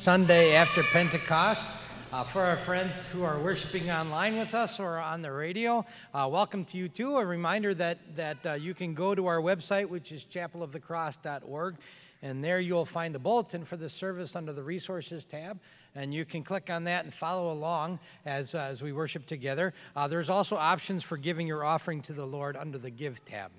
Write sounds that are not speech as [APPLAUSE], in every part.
Sunday after Pentecost. Uh, for our friends who are worshiping online with us or on the radio, uh, welcome to you too. A reminder that, that uh, you can go to our website, which is chapelofthecross.org, and there you'll find the bulletin for the service under the resources tab. And you can click on that and follow along as, uh, as we worship together. Uh, there's also options for giving your offering to the Lord under the Give tab.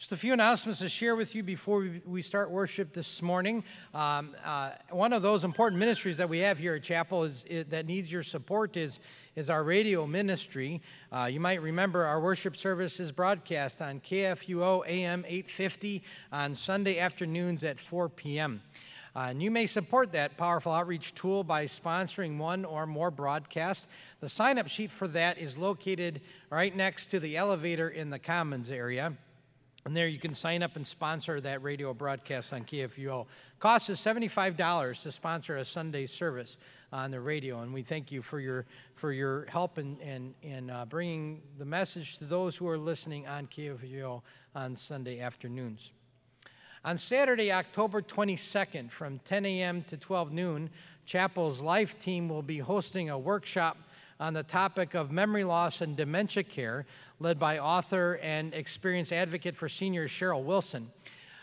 Just a few announcements to share with you before we start worship this morning. Um, uh, one of those important ministries that we have here at Chapel is, is that needs your support is, is our radio ministry. Uh, you might remember our worship service is broadcast on KFUO AM 850 on Sunday afternoons at 4 p.m. Uh, and you may support that powerful outreach tool by sponsoring one or more broadcasts. The sign up sheet for that is located right next to the elevator in the Commons area. And there you can sign up and sponsor that radio broadcast on KFUO. Cost is $75 to sponsor a Sunday service on the radio, and we thank you for your, for your help in, in, in uh, bringing the message to those who are listening on KFUO on Sunday afternoons. On Saturday, October 22nd, from 10 a.m. to 12 noon, Chapel's Life Team will be hosting a workshop on the topic of memory loss and dementia care, led by author and experienced advocate for seniors Cheryl Wilson.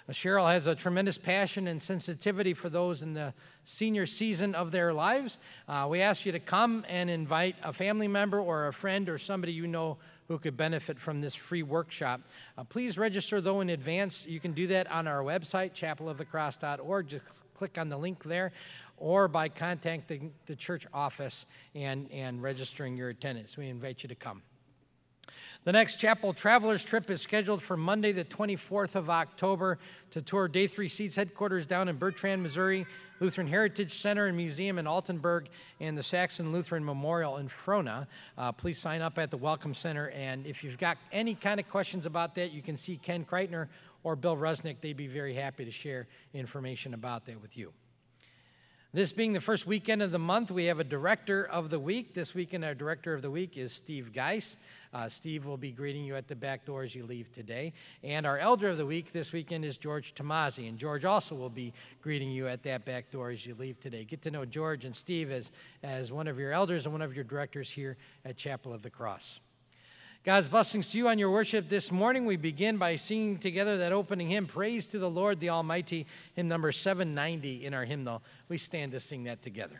Uh, Cheryl has a tremendous passion and sensitivity for those in the senior season of their lives. Uh, we ask you to come and invite a family member or a friend or somebody you know who could benefit from this free workshop. Uh, please register, though, in advance. You can do that on our website, chapelofthecross.org. Just click on the link there or by contacting the church office and, and registering your attendance. We invite you to come. The next chapel travelers trip is scheduled for Monday, the 24th of October, to tour Day 3 Seeds headquarters down in Bertrand, Missouri, Lutheran Heritage Center and Museum in Altenburg, and the Saxon Lutheran Memorial in Frohna. Uh, please sign up at the Welcome Center. And if you've got any kind of questions about that, you can see Ken Kreitner or Bill Rusnick. They'd be very happy to share information about that with you. This being the first weekend of the month, we have a director of the week. This weekend, our director of the week is Steve Geis. Uh, Steve will be greeting you at the back door as you leave today. And our elder of the week this weekend is George Tomasi. And George also will be greeting you at that back door as you leave today. Get to know George and Steve as, as one of your elders and one of your directors here at Chapel of the Cross. God's blessings to you on your worship this morning. We begin by singing together that opening hymn, Praise to the Lord the Almighty, hymn number 790 in our hymnal. We stand to sing that together.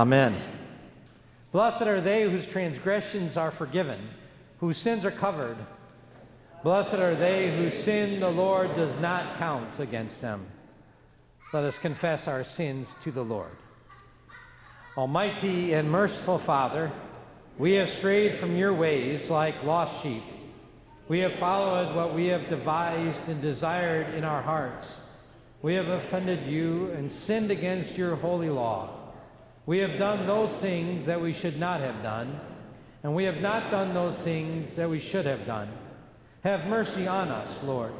Amen. Blessed are they whose transgressions are forgiven, whose sins are covered. Blessed are they whose sin the Lord does not count against them. Let us confess our sins to the Lord. Almighty and merciful Father, we have strayed from your ways like lost sheep. We have followed what we have devised and desired in our hearts. We have offended you and sinned against your holy law. We have done those things that we should not have done, and we have not done those things that we should have done. Have mercy on us, Lord.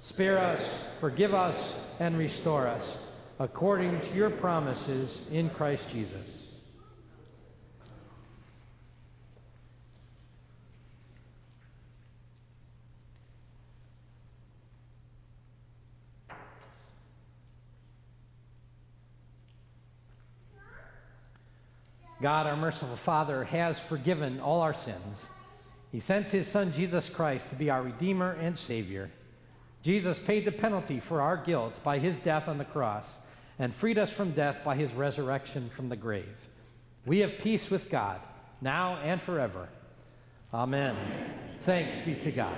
Spare us, forgive us, and restore us, according to your promises in Christ Jesus. God, our merciful Father, has forgiven all our sins. He sent his Son, Jesus Christ, to be our Redeemer and Savior. Jesus paid the penalty for our guilt by his death on the cross and freed us from death by his resurrection from the grave. We have peace with God, now and forever. Amen. Amen. Thanks be to God.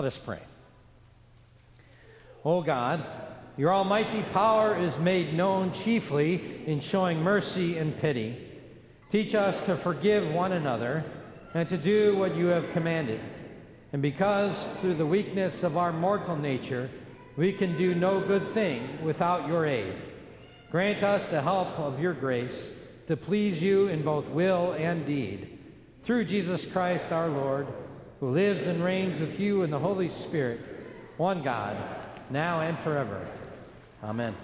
Let us pray. O God, your almighty power is made known chiefly in showing mercy and pity. Teach us to forgive one another and to do what you have commanded. And because through the weakness of our mortal nature we can do no good thing without your aid, grant us the help of your grace to please you in both will and deed. Through Jesus Christ our Lord who lives and reigns with you in the Holy Spirit, one God, now and forever. Amen.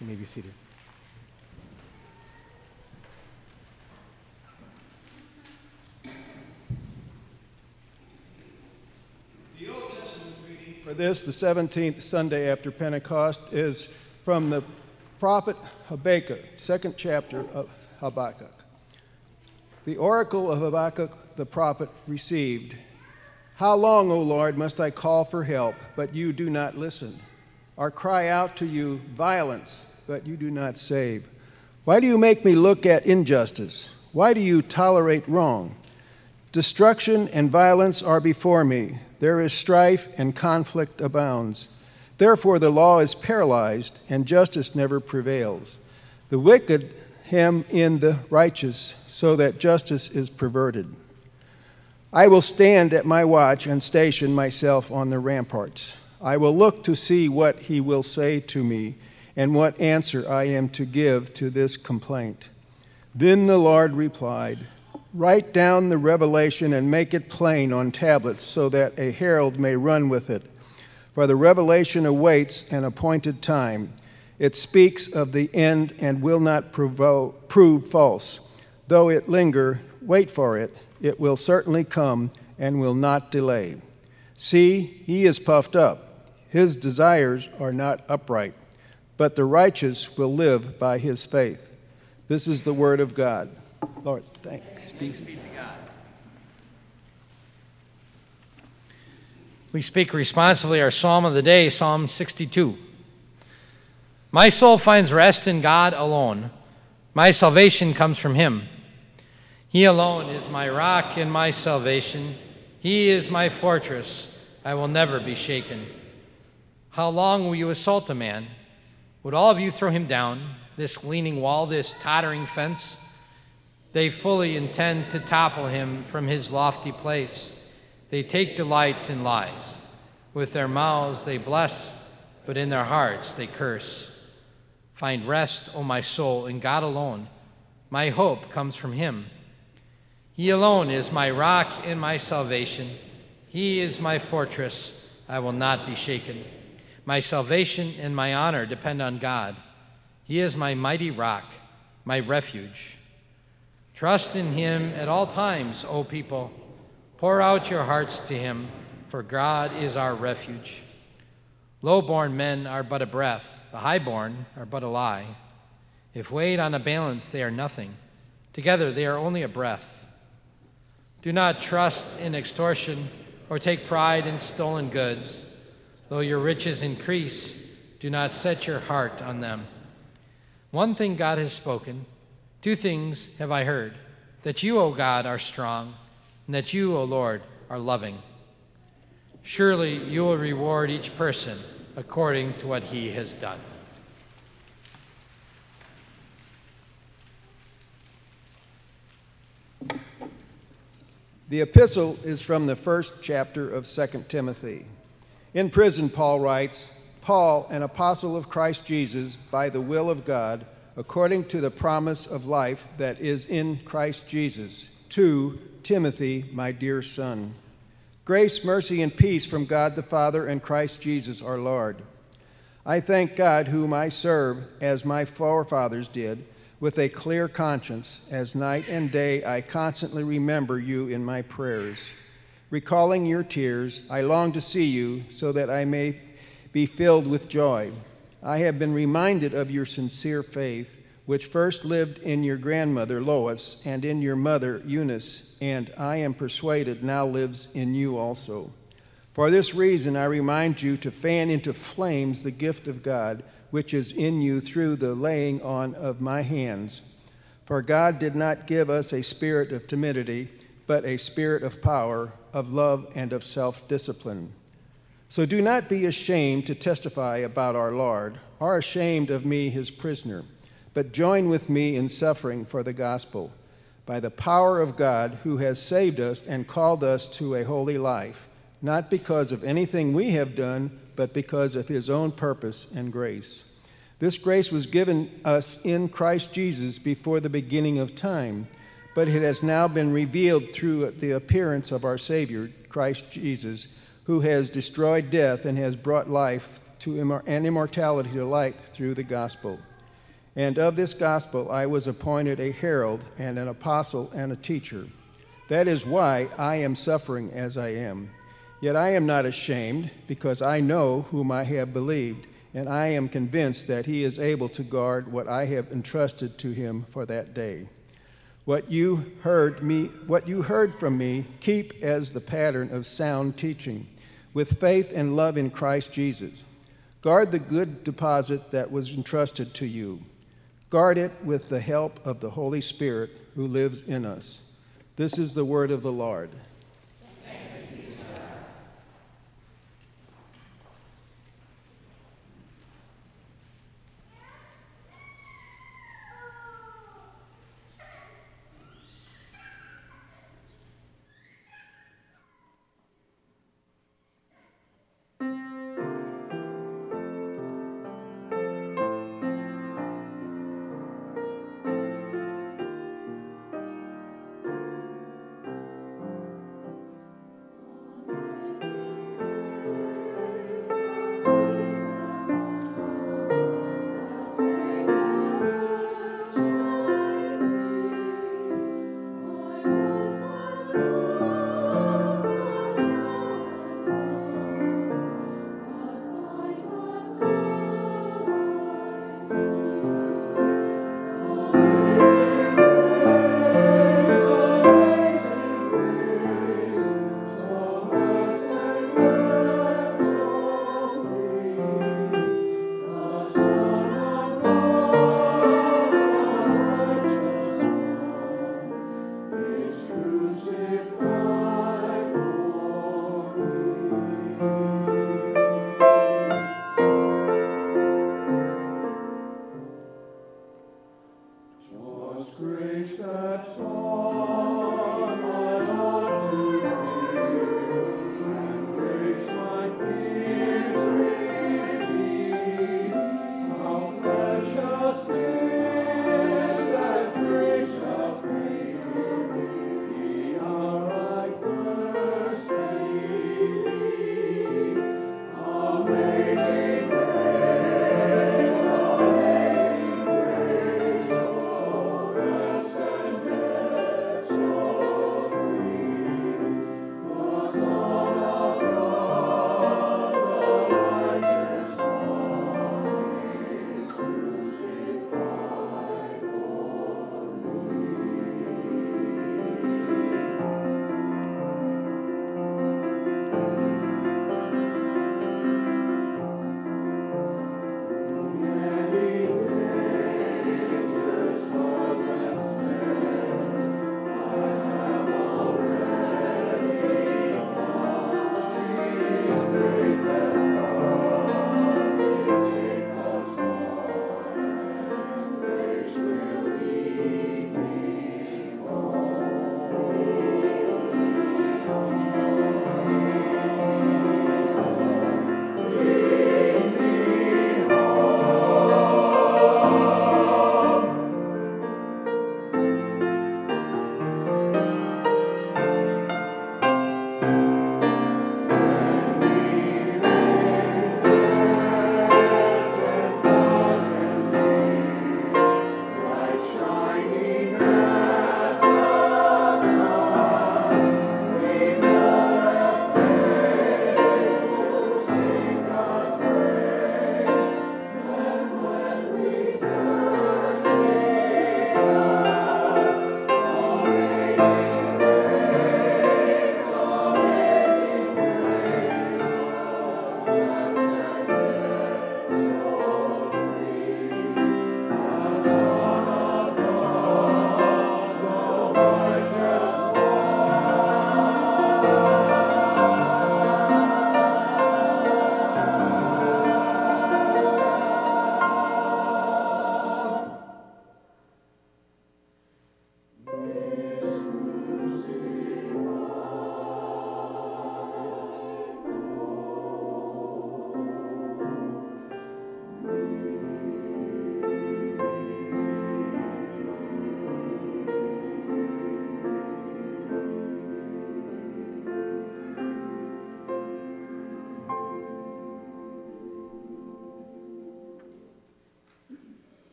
You may be seated. For this, the 17th Sunday after Pentecost, is from the prophet Habakkuk, second chapter of Habakkuk. The oracle of Habakkuk the prophet received. How long, O Lord, must I call for help, but you do not listen? Or cry out to you violence, but you do not save? Why do you make me look at injustice? Why do you tolerate wrong? Destruction and violence are before me. There is strife and conflict abounds. Therefore, the law is paralyzed and justice never prevails. The wicked hem in the righteous so that justice is perverted. I will stand at my watch and station myself on the ramparts. I will look to see what he will say to me and what answer I am to give to this complaint. Then the Lord replied, Write down the revelation and make it plain on tablets so that a herald may run with it. For the revelation awaits an appointed time. It speaks of the end and will not provo- prove false. Though it linger, wait for it. It will certainly come and will not delay. See, he is puffed up. His desires are not upright, but the righteous will live by his faith. This is the word of God. Lord, thanks. Be to God. We speak responsively our psalm of the day, Psalm 62. My soul finds rest in God alone. My salvation comes from Him. He alone is my rock and my salvation. He is my fortress. I will never be shaken. How long will you assault a man? Would all of you throw him down, this leaning wall, this tottering fence? They fully intend to topple him from his lofty place. They take delight in lies. With their mouths they bless, but in their hearts they curse. Find rest, O my soul, in God alone. My hope comes from him. He alone is my rock and my salvation. He is my fortress. I will not be shaken. My salvation and my honor depend on God. He is my mighty rock, my refuge. Trust in him at all times, O people. Pour out your hearts to him, for God is our refuge. Low-born men are but a breath, the high-born are but a lie. If weighed on a balance, they are nothing. Together, they are only a breath. Do not trust in extortion or take pride in stolen goods. Though your riches increase, do not set your heart on them. One thing God has spoken, Two things have I heard that you, O God, are strong, and that you, O Lord, are loving. Surely you will reward each person according to what he has done. The epistle is from the first chapter of 2 Timothy. In prison, Paul writes Paul, an apostle of Christ Jesus, by the will of God, according to the promise of life that is in Christ Jesus, to Timothy, my dear son. Grace, mercy, and peace from God the Father and Christ Jesus our Lord. I thank God, whom I serve as my forefathers did, with a clear conscience, as night and day I constantly remember you in my prayers. Recalling your tears, I long to see you so that I may be filled with joy. I have been reminded of your sincere faith, which first lived in your grandmother Lois and in your mother Eunice, and I am persuaded now lives in you also. For this reason, I remind you to fan into flames the gift of God, which is in you through the laying on of my hands. For God did not give us a spirit of timidity, but a spirit of power, of love, and of self discipline. So do not be ashamed to testify about our Lord, or ashamed of me, his prisoner, but join with me in suffering for the gospel, by the power of God who has saved us and called us to a holy life, not because of anything we have done, but because of his own purpose and grace. This grace was given us in Christ Jesus before the beginning of time, but it has now been revealed through the appearance of our Savior, Christ Jesus who has destroyed death and has brought life to immor- and immortality to light through the gospel. And of this gospel I was appointed a herald and an apostle and a teacher. That is why I am suffering as I am. Yet I am not ashamed, because I know whom I have believed, and I am convinced that he is able to guard what I have entrusted to him for that day. What you heard me what you heard from me keep as the pattern of sound teaching with faith and love in Christ Jesus. Guard the good deposit that was entrusted to you. Guard it with the help of the Holy Spirit who lives in us. This is the word of the Lord.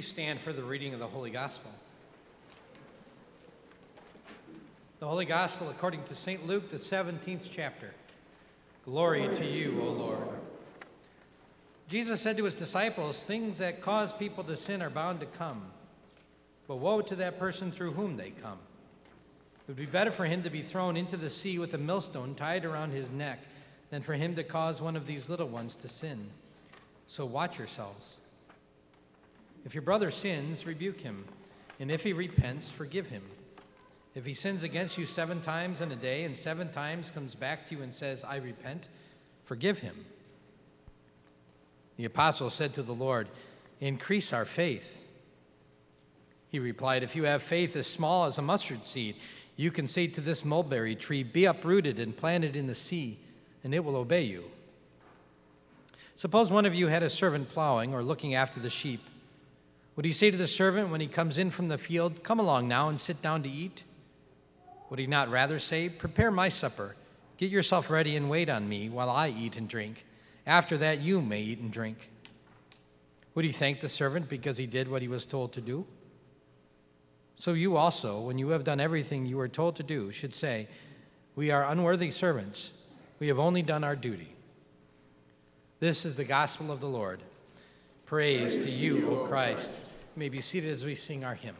We stand for the reading of the Holy Gospel. The Holy Gospel according to St. Luke, the 17th chapter. Glory to you, O Lord. Jesus said to his disciples, Things that cause people to sin are bound to come, but woe to that person through whom they come. It would be better for him to be thrown into the sea with a millstone tied around his neck than for him to cause one of these little ones to sin. So watch yourselves. If your brother sins, rebuke him, and if he repents, forgive him. If he sins against you seven times in a day and seven times comes back to you and says, I repent, forgive him. The apostle said to the Lord, Increase our faith. He replied, If you have faith as small as a mustard seed, you can say to this mulberry tree, Be uprooted and planted in the sea, and it will obey you. Suppose one of you had a servant plowing or looking after the sheep. Would he say to the servant when he comes in from the field, Come along now and sit down to eat? Would he not rather say, Prepare my supper, get yourself ready and wait on me while I eat and drink? After that, you may eat and drink. Would he thank the servant because he did what he was told to do? So you also, when you have done everything you were told to do, should say, We are unworthy servants. We have only done our duty. This is the gospel of the Lord. Praise, Praise to you, O Christ. You may be seated as we sing our hymn.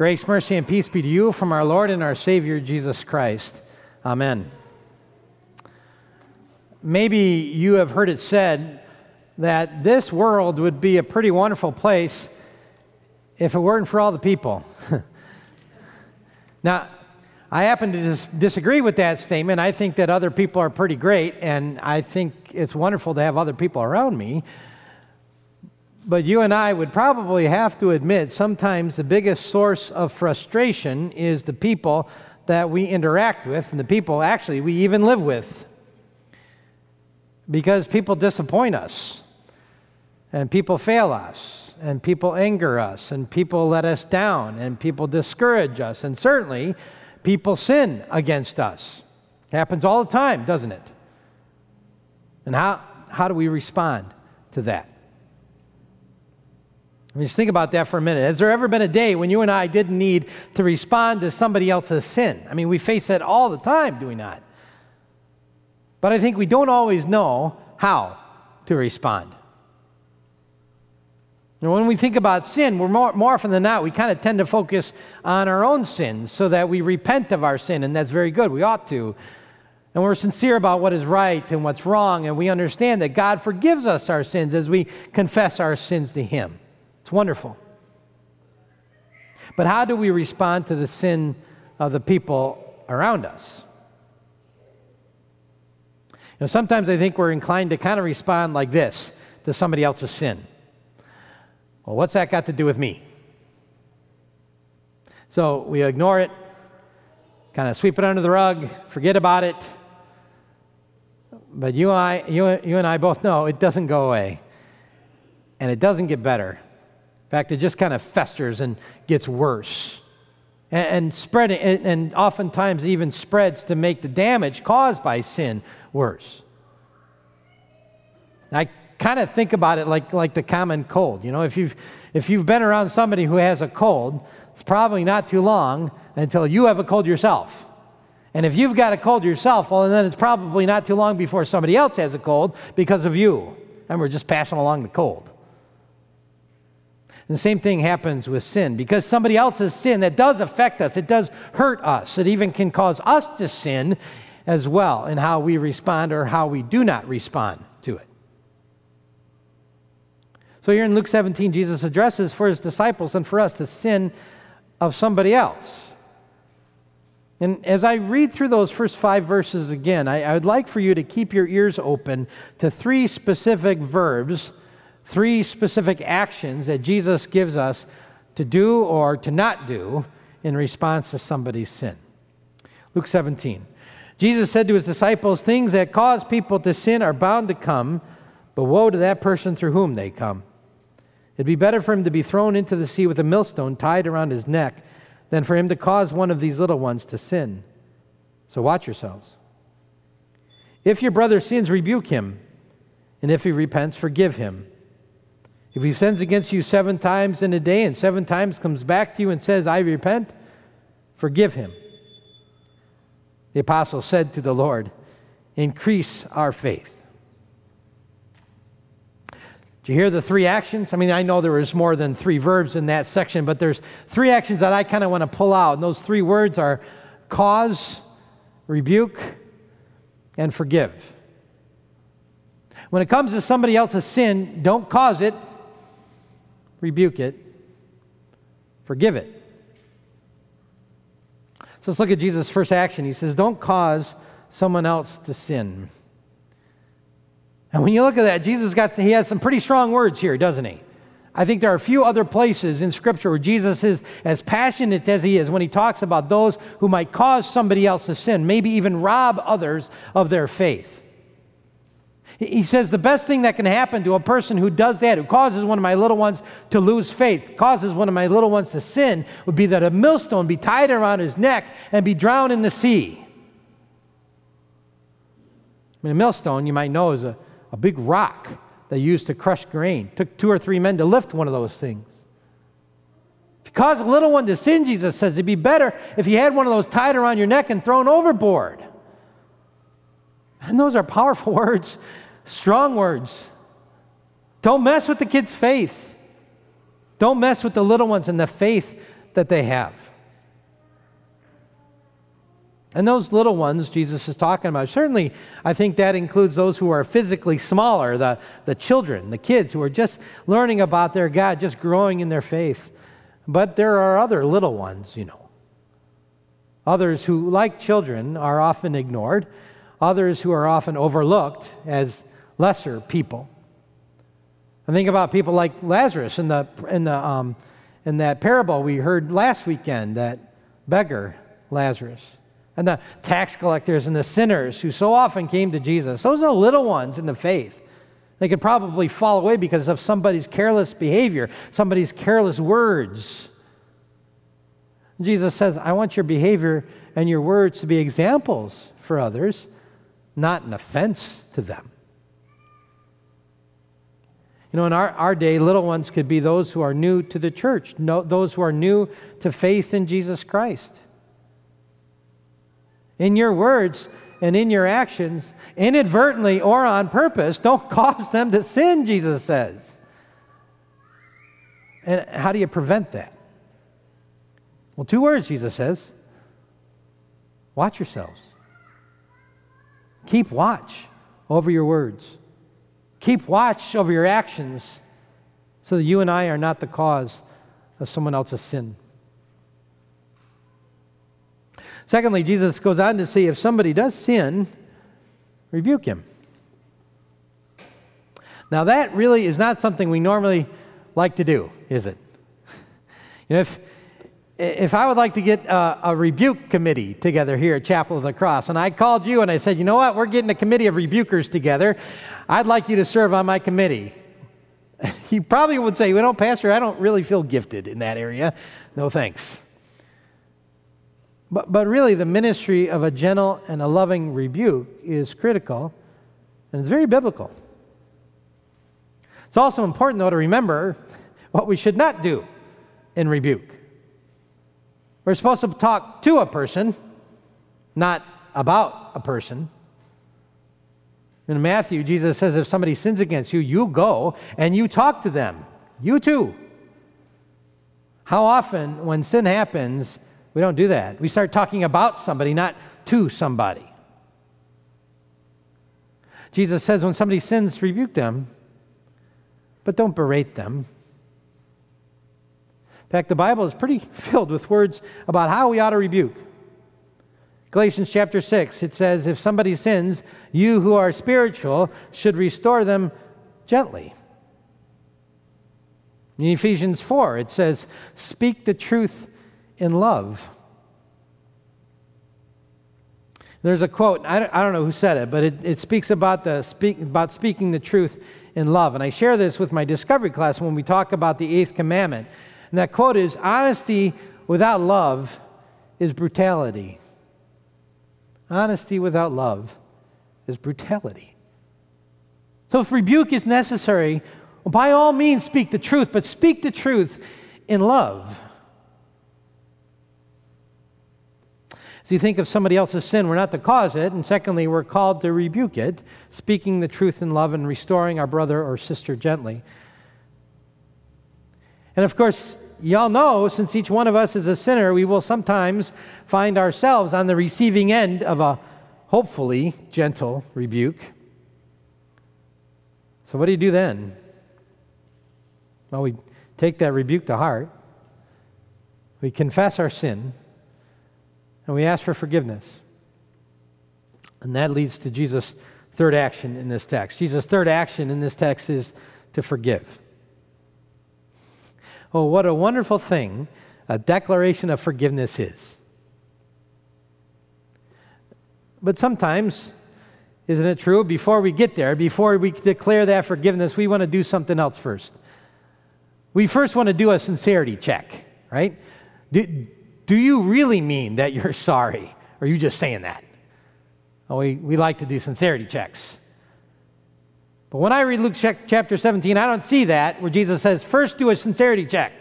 Grace, mercy, and peace be to you from our Lord and our Savior, Jesus Christ. Amen. Maybe you have heard it said that this world would be a pretty wonderful place if it weren't for all the people. [LAUGHS] now, I happen to dis- disagree with that statement. I think that other people are pretty great, and I think it's wonderful to have other people around me. But you and I would probably have to admit sometimes the biggest source of frustration is the people that we interact with and the people actually we even live with. Because people disappoint us, and people fail us, and people anger us, and people let us down, and people discourage us, and certainly people sin against us. It happens all the time, doesn't it? And how, how do we respond to that? I mean, just think about that for a minute. Has there ever been a day when you and I didn't need to respond to somebody else's sin? I mean, we face that all the time, do we not? But I think we don't always know how to respond. And when we think about sin, we're more, more often than not, we kind of tend to focus on our own sins so that we repent of our sin, and that's very good. We ought to. And we're sincere about what is right and what's wrong, and we understand that God forgives us our sins as we confess our sins to Him. It's wonderful. But how do we respond to the sin of the people around us? You know, sometimes I think we're inclined to kind of respond like this to somebody else's sin. Well, what's that got to do with me? So we ignore it, kind of sweep it under the rug, forget about it. But you, I, you, you and I both know it doesn't go away, and it doesn't get better. Fact, it just kind of festers and gets worse. And, and spreading, and, and oftentimes even spreads to make the damage caused by sin worse. I kind of think about it like, like the common cold. You know, if you've, if you've been around somebody who has a cold, it's probably not too long until you have a cold yourself. And if you've got a cold yourself, well, then it's probably not too long before somebody else has a cold because of you. And we're just passing along the cold. And the same thing happens with sin. Because somebody else's sin, that does affect us, it does hurt us. It even can cause us to sin as well in how we respond or how we do not respond to it. So here in Luke 17, Jesus addresses for his disciples and for us the sin of somebody else. And as I read through those first five verses again, I, I would like for you to keep your ears open to three specific verbs three specific actions that Jesus gives us to do or to not do in response to somebody's sin. Luke 17. Jesus said to his disciples, Things that cause people to sin are bound to come, but woe to that person through whom they come. It'd be better for him to be thrown into the sea with a millstone tied around his neck than for him to cause one of these little ones to sin. So watch yourselves. If your brother sins, rebuke him, and if he repents, forgive him. If he sins against you seven times in a day and seven times comes back to you and says, I repent, forgive him. The apostle said to the Lord, Increase our faith. Do you hear the three actions? I mean, I know there was more than three verbs in that section, but there's three actions that I kind of want to pull out. And those three words are cause, rebuke, and forgive. When it comes to somebody else's sin, don't cause it, rebuke it, forgive it. So let's look at Jesus' first action. He says, Don't cause someone else to sin. And when you look at that, Jesus got he has some pretty strong words here, doesn't he? I think there are a few other places in Scripture where Jesus is as passionate as he is when he talks about those who might cause somebody else to sin, maybe even rob others of their faith. He says the best thing that can happen to a person who does that, who causes one of my little ones to lose faith, causes one of my little ones to sin, would be that a millstone be tied around his neck and be drowned in the sea. I mean, a millstone, you might know, is a, a big rock they used to crush grain. It took two or three men to lift one of those things. If you cause a little one to sin, Jesus says, it'd be better if you had one of those tied around your neck and thrown overboard. And those are powerful [LAUGHS] words Strong words. Don't mess with the kid's faith. Don't mess with the little ones and the faith that they have. And those little ones Jesus is talking about, certainly I think that includes those who are physically smaller, the, the children, the kids who are just learning about their God, just growing in their faith. But there are other little ones, you know. Others who, like children, are often ignored, others who are often overlooked as lesser people. I think about people like Lazarus in, the, in, the, um, in that parable we heard last weekend, that beggar Lazarus and the tax collectors and the sinners who so often came to Jesus. Those are the little ones in the faith. They could probably fall away because of somebody's careless behavior, somebody's careless words. Jesus says, I want your behavior and your words to be examples for others, not an offense to them. You know, in our, our day, little ones could be those who are new to the church, no, those who are new to faith in Jesus Christ in your words and in your actions, inadvertently or on purpose, don't [LAUGHS] cause them to sin, Jesus says. And how do you prevent that? Well, two words, Jesus says watch yourselves. Keep watch over your words, keep watch over your actions so that you and I are not the cause of someone else's sin. Secondly, Jesus goes on to say if somebody does sin, rebuke him. Now, that really is not something we normally like to do, is it? [LAUGHS] You know, if, if I would like to get a, a, rebuke committee together here at Chapel of the Cross, and I called you and I said, you know what, we're getting a committee of rebukers together, I'd like you to serve on my committee. [LAUGHS] You probably would say, well, no, Pastor, I don't really feel gifted in that area. No thanks. But, but really, the ministry of a gentle and a loving rebuke is critical, and it's very biblical. It's also important, though, to remember what we should not do in rebuke. We're supposed to talk to a person, not about a person. In Matthew, Jesus says, if somebody sins against you, you go and you talk to them. You too. How often, when sin happens, we don't do that. We start talking about somebody, not to somebody. Jesus says when somebody sins, rebuke them, but don't berate them. In fact, the Bible is pretty [LAUGHS] filled with words about how we ought to rebuke. Galatians chapter 6, it says, If somebody sins, you who are spiritual should restore them gently. In Ephesians 4, it says, Speak the truth in love. There's a quote, I don't, know who said it, but it, it speaks about, the, speak, about speaking the truth in love. And I share this with my discovery class when we talk about the eighth commandment. And that quote is Honesty without love is brutality. Honesty without love is brutality. So if rebuke is necessary, well, by all means speak the truth, but speak the truth in love. So you think of somebody else's sin, we're not to cause it. And secondly, we're called to rebuke it, speaking the truth in love and restoring our brother or sister gently. And of course, y'all know, since each one of us is a sinner, we will sometimes find ourselves on the receiving end of a hopefully gentle rebuke. So, what do you do then? Well, we take that rebuke to heart, we confess our sin and we ask for forgiveness. And that leads to Jesus' third action in this text. Jesus' third action in this text is to forgive. Oh, what a wonderful thing a declaration of forgiveness is. But sometimes, isn't it true? Before we get there, before we declare that forgiveness, we want to do something else first. We first want to do a sincerity check, right? Do, do you really mean that you're [LAUGHS] sorry? Or are you just saying that? Well, we, we like to do sincerity checks. But when I read Luke chapter 17, I don't see that where Jesus says, first do a sincerity check.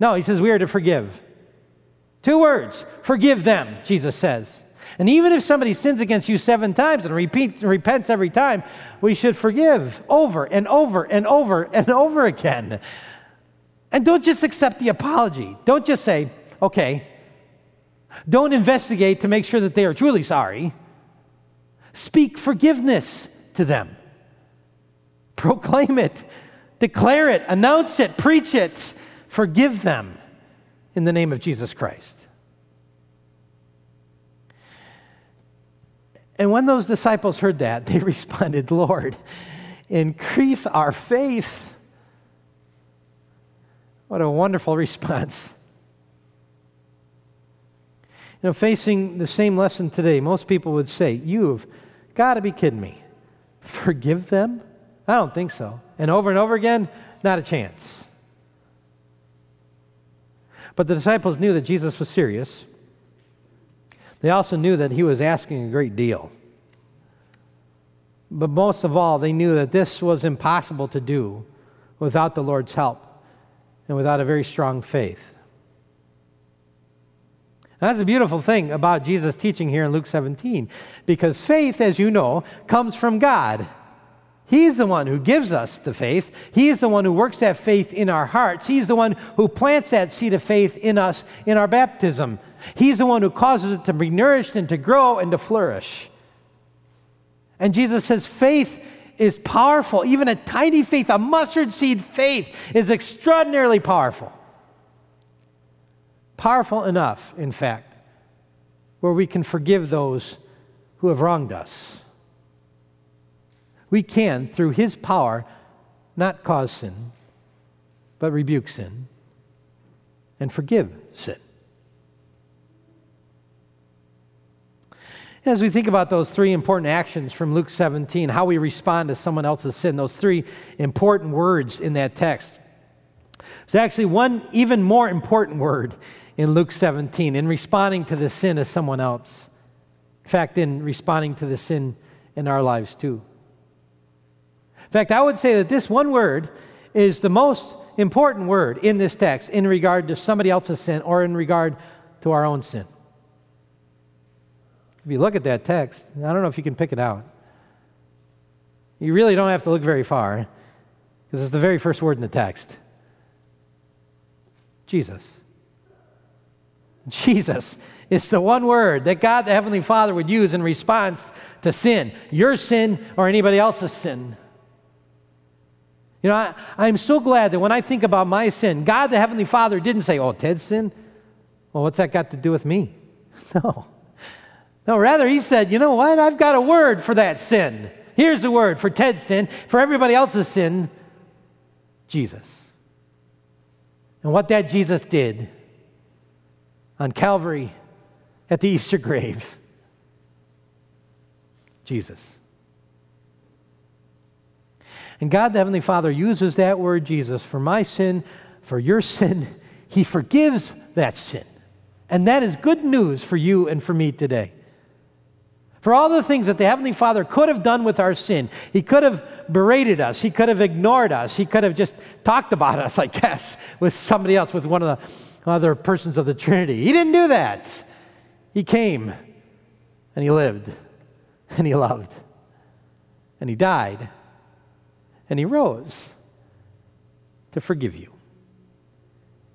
No, he says we are to forgive. Two words forgive them, Jesus says. And even if somebody sins against you seven times and repeat, repents every time, we should forgive over and over and over and over again. And don't just accept the apology. Don't just say, okay. Don't investigate to make sure that they are truly sorry. Speak forgiveness to them. Proclaim it, declare it, announce it, preach it. Forgive them in the name of Jesus Christ. And when those disciples heard that, they [LAUGHS] responded, Lord, increase our faith. What a wonderful response. You know, facing the same lesson today, most people would say, You've got to be kidding me. Forgive them? I don't think so. And over and over again, not a chance. But the disciples knew that Jesus was serious. They also knew that he was asking a great deal. But most of all, they knew that this was impossible to do without the Lord's help and without a very strong faith. That's a beautiful thing about Jesus' teaching here in Luke 17, because faith, as you know, comes from God. He's the one who gives us the faith. He's the one who works that faith in our hearts. He's the one who plants that seed of faith in us in our baptism. He's the one who causes it to be nourished and to grow and to flourish. And Jesus says faith is powerful. Even a tiny faith, a mustard seed faith, is extraordinarily powerful. Powerful enough, in fact, where we can forgive those who have wronged us. We can, through His power, not cause sin, but rebuke sin and forgive sin. As we think about those three important actions from Luke 17, how we respond to someone else's sin, those three important words in that text. There's actually one even more important word in Luke 17 in responding to the sin of someone else. In fact, in responding to the sin in our lives too. In fact, I would say that this one word is the most important word in this text in regard to somebody else's sin or in regard to our own sin. If you look at that text, I don't know if you can pick it out. You really don't have to look very far because it's the very first word in the text Jesus. Jesus is the one word that God the Heavenly Father would use in response to sin, your sin or anybody else's sin. You know, I, I'm so glad that when I think about my sin, God the Heavenly Father didn't say, Oh, Ted's sin? Well, what's that got to do with me? [LAUGHS] No. No, rather, he said, you know what? I've got a word for that sin. Here's the word for Ted's sin, for everybody else's sin Jesus. And what that Jesus did on Calvary at the Easter grave [LAUGHS] Jesus. And God, the Heavenly Father, uses that word Jesus for my sin, for your sin. [LAUGHS] He forgives that sin. And that is good news for you and for me today. For all the things that the Heavenly Father could have done with our sin, He could have berated us, He could have ignored us, He could have just talked about [LAUGHS] us, I guess, with somebody else, with one of the other persons of the Trinity. He didn't do that. He came and He lived and He loved and He died and He rose to forgive you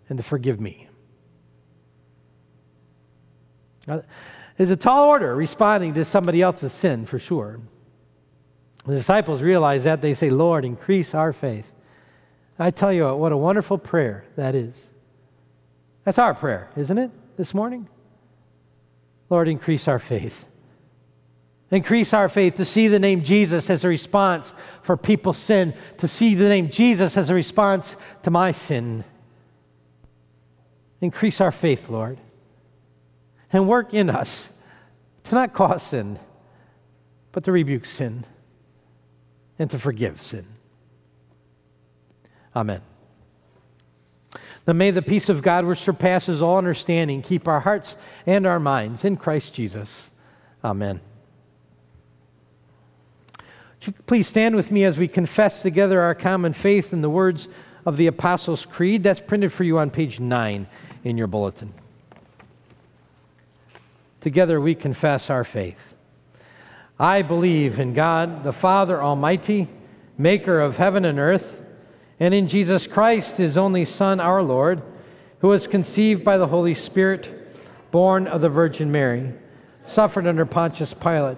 and to forgive me. is a tall order responding to somebody else's sin, for sure. The disciples realize that. They say, Lord, increase our faith. I tell you what, what a wonderful prayer that is. That's our prayer, isn't it, this morning? Lord, increase our faith. Increase our faith to see the name Jesus as a response for people's sin, to see the name Jesus as a response to my sin. Increase our faith, Lord and work in us to not cause sin, but to rebuke sin and to forgive sin. Amen. Now may the peace of God, which surpasses all understanding, keep our hearts and our minds in Christ Jesus. Amen. Please stand with me as we confess together our common faith in the words of the Apostles' Creed. That's printed for you on page 9 in your bulletin. Together we confess our faith. I believe in God, the Father Almighty, maker of heaven and earth, and in Jesus Christ, his only Son, our Lord, who was conceived by the Holy Spirit, born of the Virgin Mary, suffered under Pontius Pilate,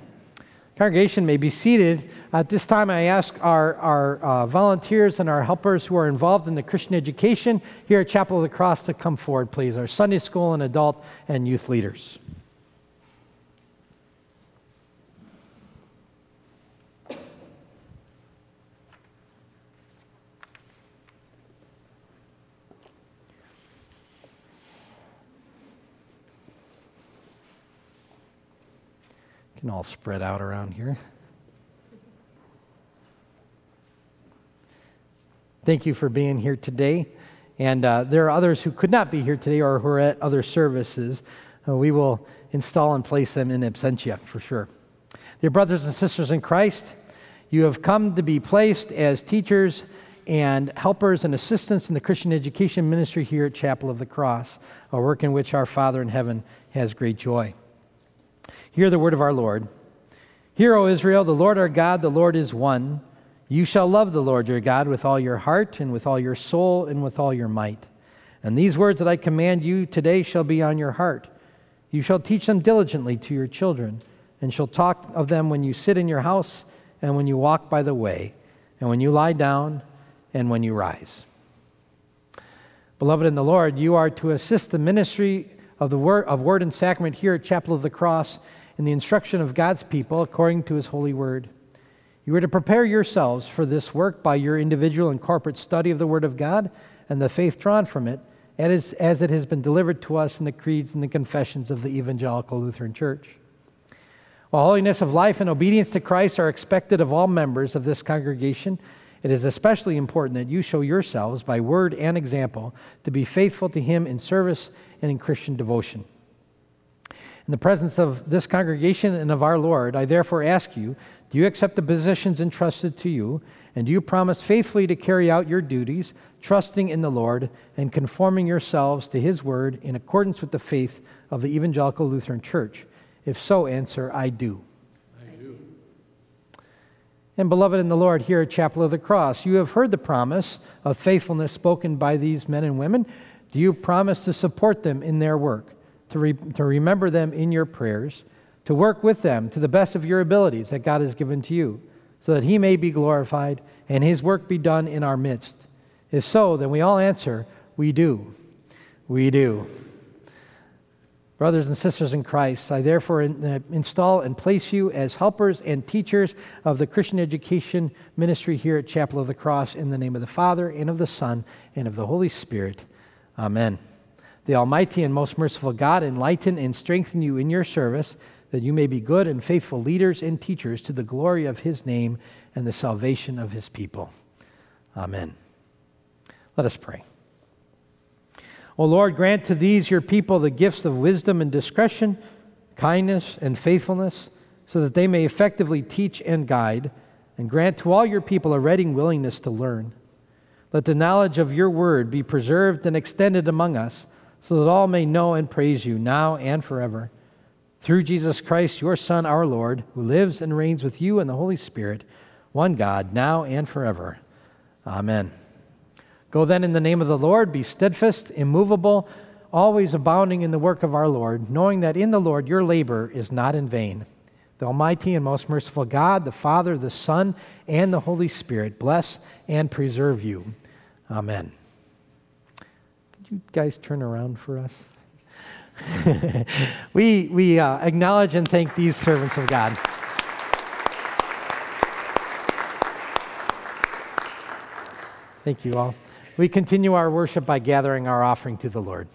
Congregation may be seated. At this time, I ask our, our uh, volunteers and our helpers who are involved in the Christian education here at Chapel of the Cross to come forward, please. Our Sunday school and adult and youth leaders. Can all spread out around here. Thank you for being here today. And uh, there are others who could not be here today or who are at other services. Uh, we will install and place them in absentia for sure. Dear brothers and sisters in Christ, you have come to be placed as teachers and helpers and assistants in the Christian education ministry here at Chapel of the Cross, a work in which our Father in heaven has great joy. Hear the word of our Lord. Hear, O Israel, the Lord our God, the Lord is one. You shall love the Lord your God with all your heart, and with all your soul, and with all your might. And these words that I command you today shall be on your heart. You shall teach them diligently to your children, and shall talk of them when you sit in your house, and when you walk by the way, and when you lie down, and when you rise. Beloved in the Lord, you are to assist the ministry of the word, of word and sacrament here at Chapel of the Cross in the instruction of God's people according to his holy word. You are to prepare yourselves for this work by your individual and corporate study of the Word of God and the faith drawn from it, as, as it has been delivered to us in the creeds and the confessions of the Evangelical Lutheran Church. While holiness of life and obedience to Christ are expected of all members of this congregation, it is especially important that you show yourselves, by word and example, to be faithful to Him in service and in Christian devotion. In the presence of this congregation and of our Lord, I therefore ask you do you accept the positions entrusted to you? And do you promise faithfully to carry out your duties, trusting in the Lord and conforming yourselves to His word in accordance with the faith of the Evangelical Lutheran Church? If so, answer, I do. And beloved in the Lord, here at Chapel of the Cross, you have heard the promise of faithfulness spoken by these men and women. Do you promise to support them in their work? to, re- to remember them in your prayers, to work with them to the best of your abilities that God has given to you, so that He may be glorified and His work be done in our midst. If so, then we all answer, We do. We do. Brothers and sisters in Christ, I therefore in, uh, install and place you as helpers and teachers of the Christian education ministry here at Chapel of the Cross in the name of the Father, and of the Son, and of the Holy Spirit. Amen. The Almighty and most merciful God enlighten and strengthen you in your service, that you may be good and faithful leaders and teachers to the glory of his name and the salvation of his people. Amen. Let us pray. O Lord, grant to these your people the gifts of wisdom and discretion, kindness and faithfulness, so that they may effectively teach and guide, and grant to all your people a ready willingness to learn. Let the knowledge of your word be preserved and extended among us so that all may know and praise you now and forever. Through Jesus Christ, your Son, our Lord, who lives and reigns with you in the Holy Spirit, one God, now and forever. Amen. Go then in the name of the Lord, be steadfast, immovable, always abounding in the work of our Lord, knowing that in the Lord your labor is not in vain. The Almighty and most merciful God, the Father, the Son, and the Holy Spirit bless and preserve you. Amen Could you guys turn around for us? [LAUGHS] we we uh, acknowledge and thank these servants of God. Thank you all. We continue our worship by gathering our offering to the Lord.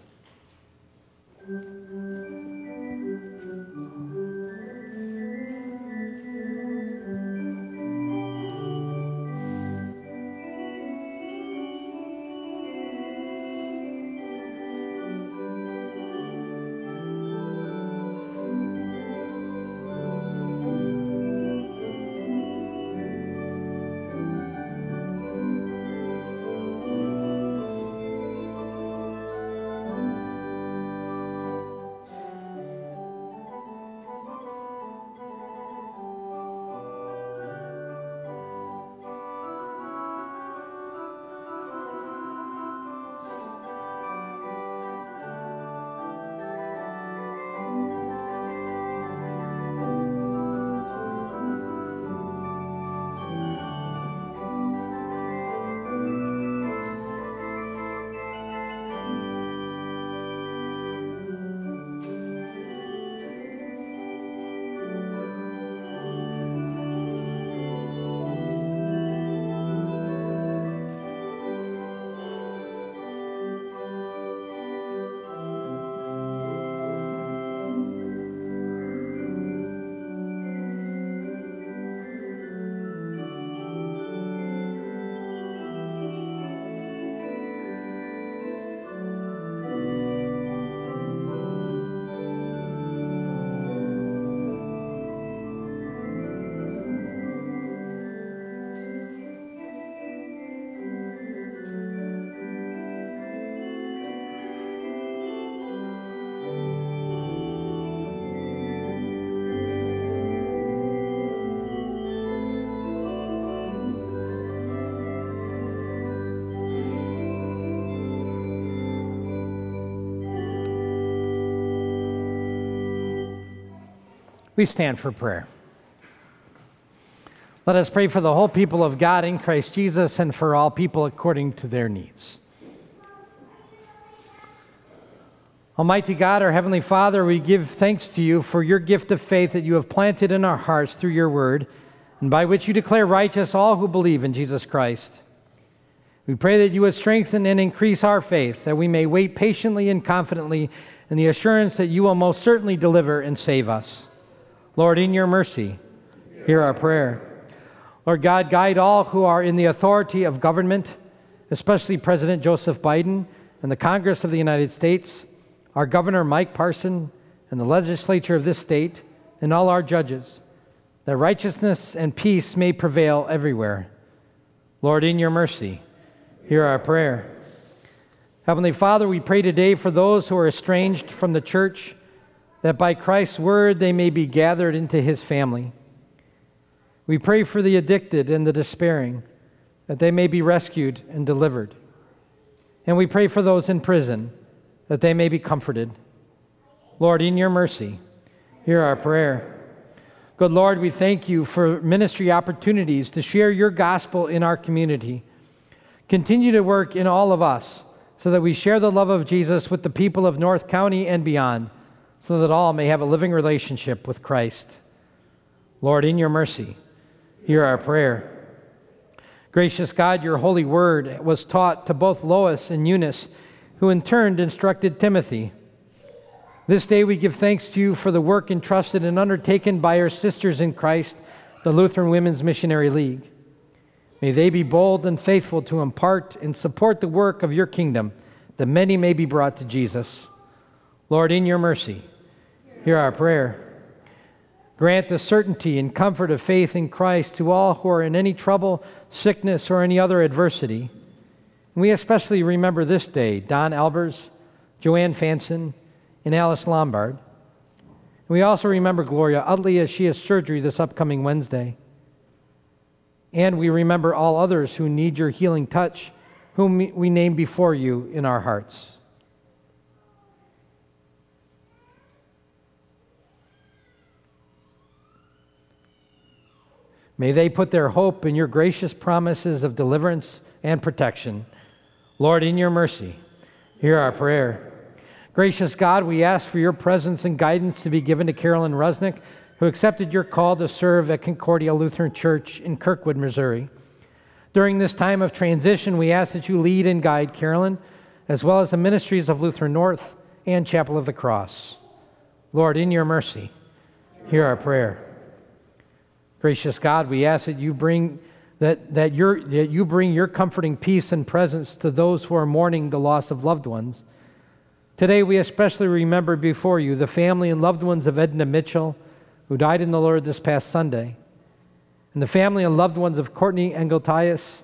We stand for prayer. Let us pray for the whole people of God in Christ Jesus and for all people according to their needs. Almighty God, our Heavenly Father, we give thanks to you for your gift of faith that you have planted in our hearts through your word, and by which you declare righteous all who believe in Jesus Christ. We pray that you would strengthen and increase our faith, that we may wait patiently and confidently in the assurance that you will most certainly deliver and save us. Lord, in your mercy, hear our prayer. Lord God, guide all who are in the authority of government, especially President Joseph Biden and the Congress of the United States our Governor Mike Parson, and the legislature of this state, and all our judges, that righteousness and peace may prevail everywhere. Lord, in your mercy, hear our prayer. Heavenly Father, we pray today for those who are estranged from the church, that by Christ's word they may be gathered into his family. We pray for the addicted and the despairing, that they may be rescued and delivered. And we pray for those in prison that they may be comforted. Lord, in your mercy, hear our prayer. Good Lord, we thank you for ministry opportunities to share your gospel in our community. Continue to work in all of us so that we share the love of Jesus with the people of North County and beyond, so that all may have a living relationship with Christ. Lord, in your mercy, hear our prayer. Gracious God, your holy word was taught to both Lois and Eunice who in turn instructed Timothy. This day we give thanks to you for the work entrusted and undertaken by our sisters in Christ, the Lutheran Women's Missionary League. May they be bold and faithful to impart and support the work of your kingdom, that many may be brought to Jesus. Lord, in your mercy, hear our prayer. Grant the certainty and comfort of faith in Christ to all who are in any trouble, sickness, or any other adversity we especially remember this day Don Albers, Joanne Fanson, and Alice Lombard. we also remember Gloria Utley as she has surgery this upcoming Wednesday. And we remember all others who need your healing touch, whom we name before you in our hearts. May they put their hope in your gracious promises of deliverance and protection. Lord, in your mercy, hear our prayer. Gracious God, we ask for your presence and guidance to be given to Carolyn Rusnick, who accepted your call to serve at Concordia Lutheran Church in Kirkwood, Missouri. During this time of transition, we ask that you lead and guide Carolyn, as well as the ministries of Lutheran North and Chapel of the Cross. Lord, in your mercy, hear our prayer. Gracious God, we ask that you bring that, that, that you bring your comforting peace and presence to those who are mourning the loss of loved ones. Today, we especially remember before you the family and loved ones of Edna Mitchell, who died in the Lord this past Sunday, and the family and loved ones of Courtney Engeltias,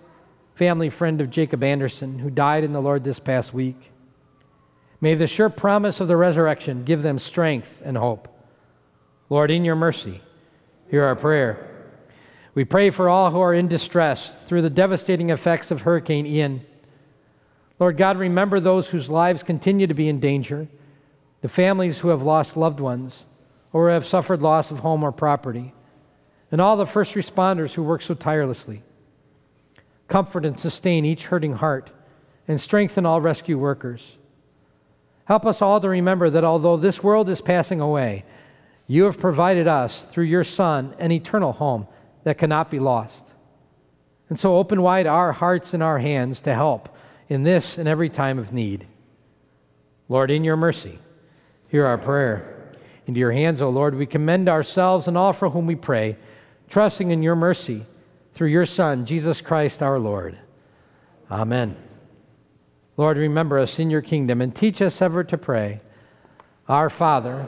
family friend of Jacob Anderson, who died in the Lord this past week. May the sure promise of the resurrection give them strength and hope. Lord, in your mercy, hear our prayer. We pray for all who are in distress through the devastating effects of Hurricane Ian. Lord God, remember those whose lives continue to be in danger, the families who have lost loved ones or have suffered loss of home or property, and all the first responders who work so tirelessly. Comfort and sustain each hurting heart and strengthen all rescue workers. Help us all to remember that although this world is passing away, you have provided us, through your Son, an eternal home that cannot be lost. And so open wide our hearts and our hands to help in this and every time of need. Lord, in your mercy, hear our prayer. Into your hands, O Lord, we commend ourselves and all for whom we pray, trusting in your mercy through your Son, Jesus Christ our Lord. Amen. Lord, remember us in your kingdom and teach us ever to pray. Our Father,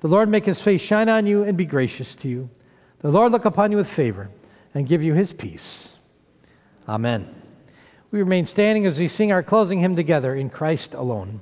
The Lord make his face shine on you and be gracious to you. The Lord look upon you with favor and give you his peace. Amen. We remain standing as we sing our closing hymn together in Christ alone.